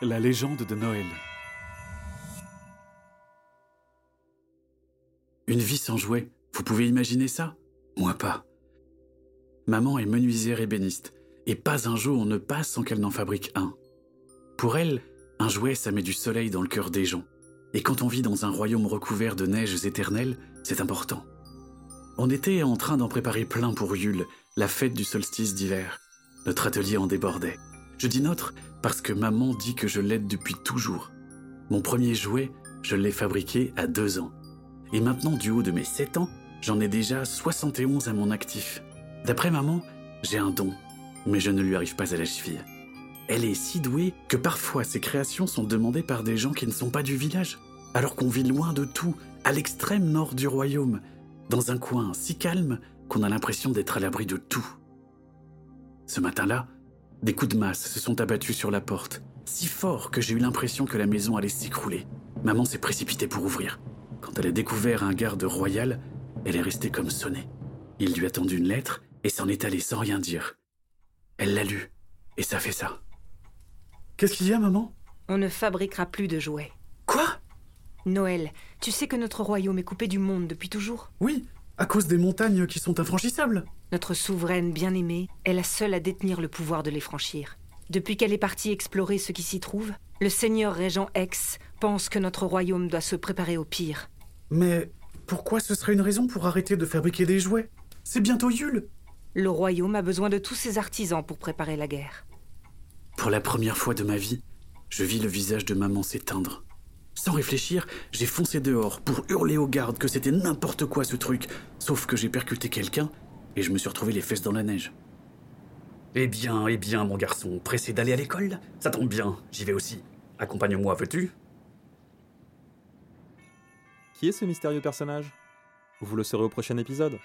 La légende de Noël. Une vie sans jouets, vous pouvez imaginer ça? Moi pas. Maman est menuisière ébéniste, et pas un jour ne passe sans qu'elle n'en fabrique un. Pour elle, un jouet, ça met du soleil dans le cœur des gens. Et quand on vit dans un royaume recouvert de neiges éternelles, c'est important. On était en train d'en préparer plein pour Yule, la fête du solstice d'hiver. Notre atelier en débordait. Je dis notre parce que maman dit que je l'aide depuis toujours. Mon premier jouet, je l'ai fabriqué à deux ans. Et maintenant, du haut de mes 7 ans, j'en ai déjà 71 à mon actif. D'après maman, j'ai un don, mais je ne lui arrive pas à la cheville. Elle est si douée que parfois ses créations sont demandées par des gens qui ne sont pas du village, alors qu'on vit loin de tout, à l'extrême nord du royaume, dans un coin si calme qu'on a l'impression d'être à l'abri de tout. Ce matin-là, des coups de masse se sont abattus sur la porte, si fort que j'ai eu l'impression que la maison allait s'écrouler. Maman s'est précipitée pour ouvrir. Quand elle a découvert un garde royal, elle est restée comme sonnée. Il lui a tendu une lettre et s'en est allé sans rien dire. Elle l'a lu, et ça fait ça. Qu'est-ce qu'il y a, maman? On ne fabriquera plus de jouets. Quoi? Noël, tu sais que notre royaume est coupé du monde depuis toujours? Oui, à cause des montagnes qui sont infranchissables. Notre souveraine bien-aimée est la seule à détenir le pouvoir de les franchir. Depuis qu'elle est partie explorer ce qui s'y trouve, le seigneur régent X pense que notre royaume doit se préparer au pire. Mais pourquoi ce serait une raison pour arrêter de fabriquer des jouets? C'est bientôt Yule Le royaume a besoin de tous ses artisans pour préparer la guerre. Pour la première fois de ma vie, je vis le visage de maman s'éteindre. Sans réfléchir, j'ai foncé dehors pour hurler aux gardes que c'était n'importe quoi ce truc, sauf que j'ai percuté quelqu'un et je me suis retrouvé les fesses dans la neige. Eh bien, eh bien, mon garçon, pressé d'aller à l'école Ça tombe bien, j'y vais aussi. Accompagne-moi, veux-tu? Qui est ce mystérieux personnage? Vous le saurez au prochain épisode.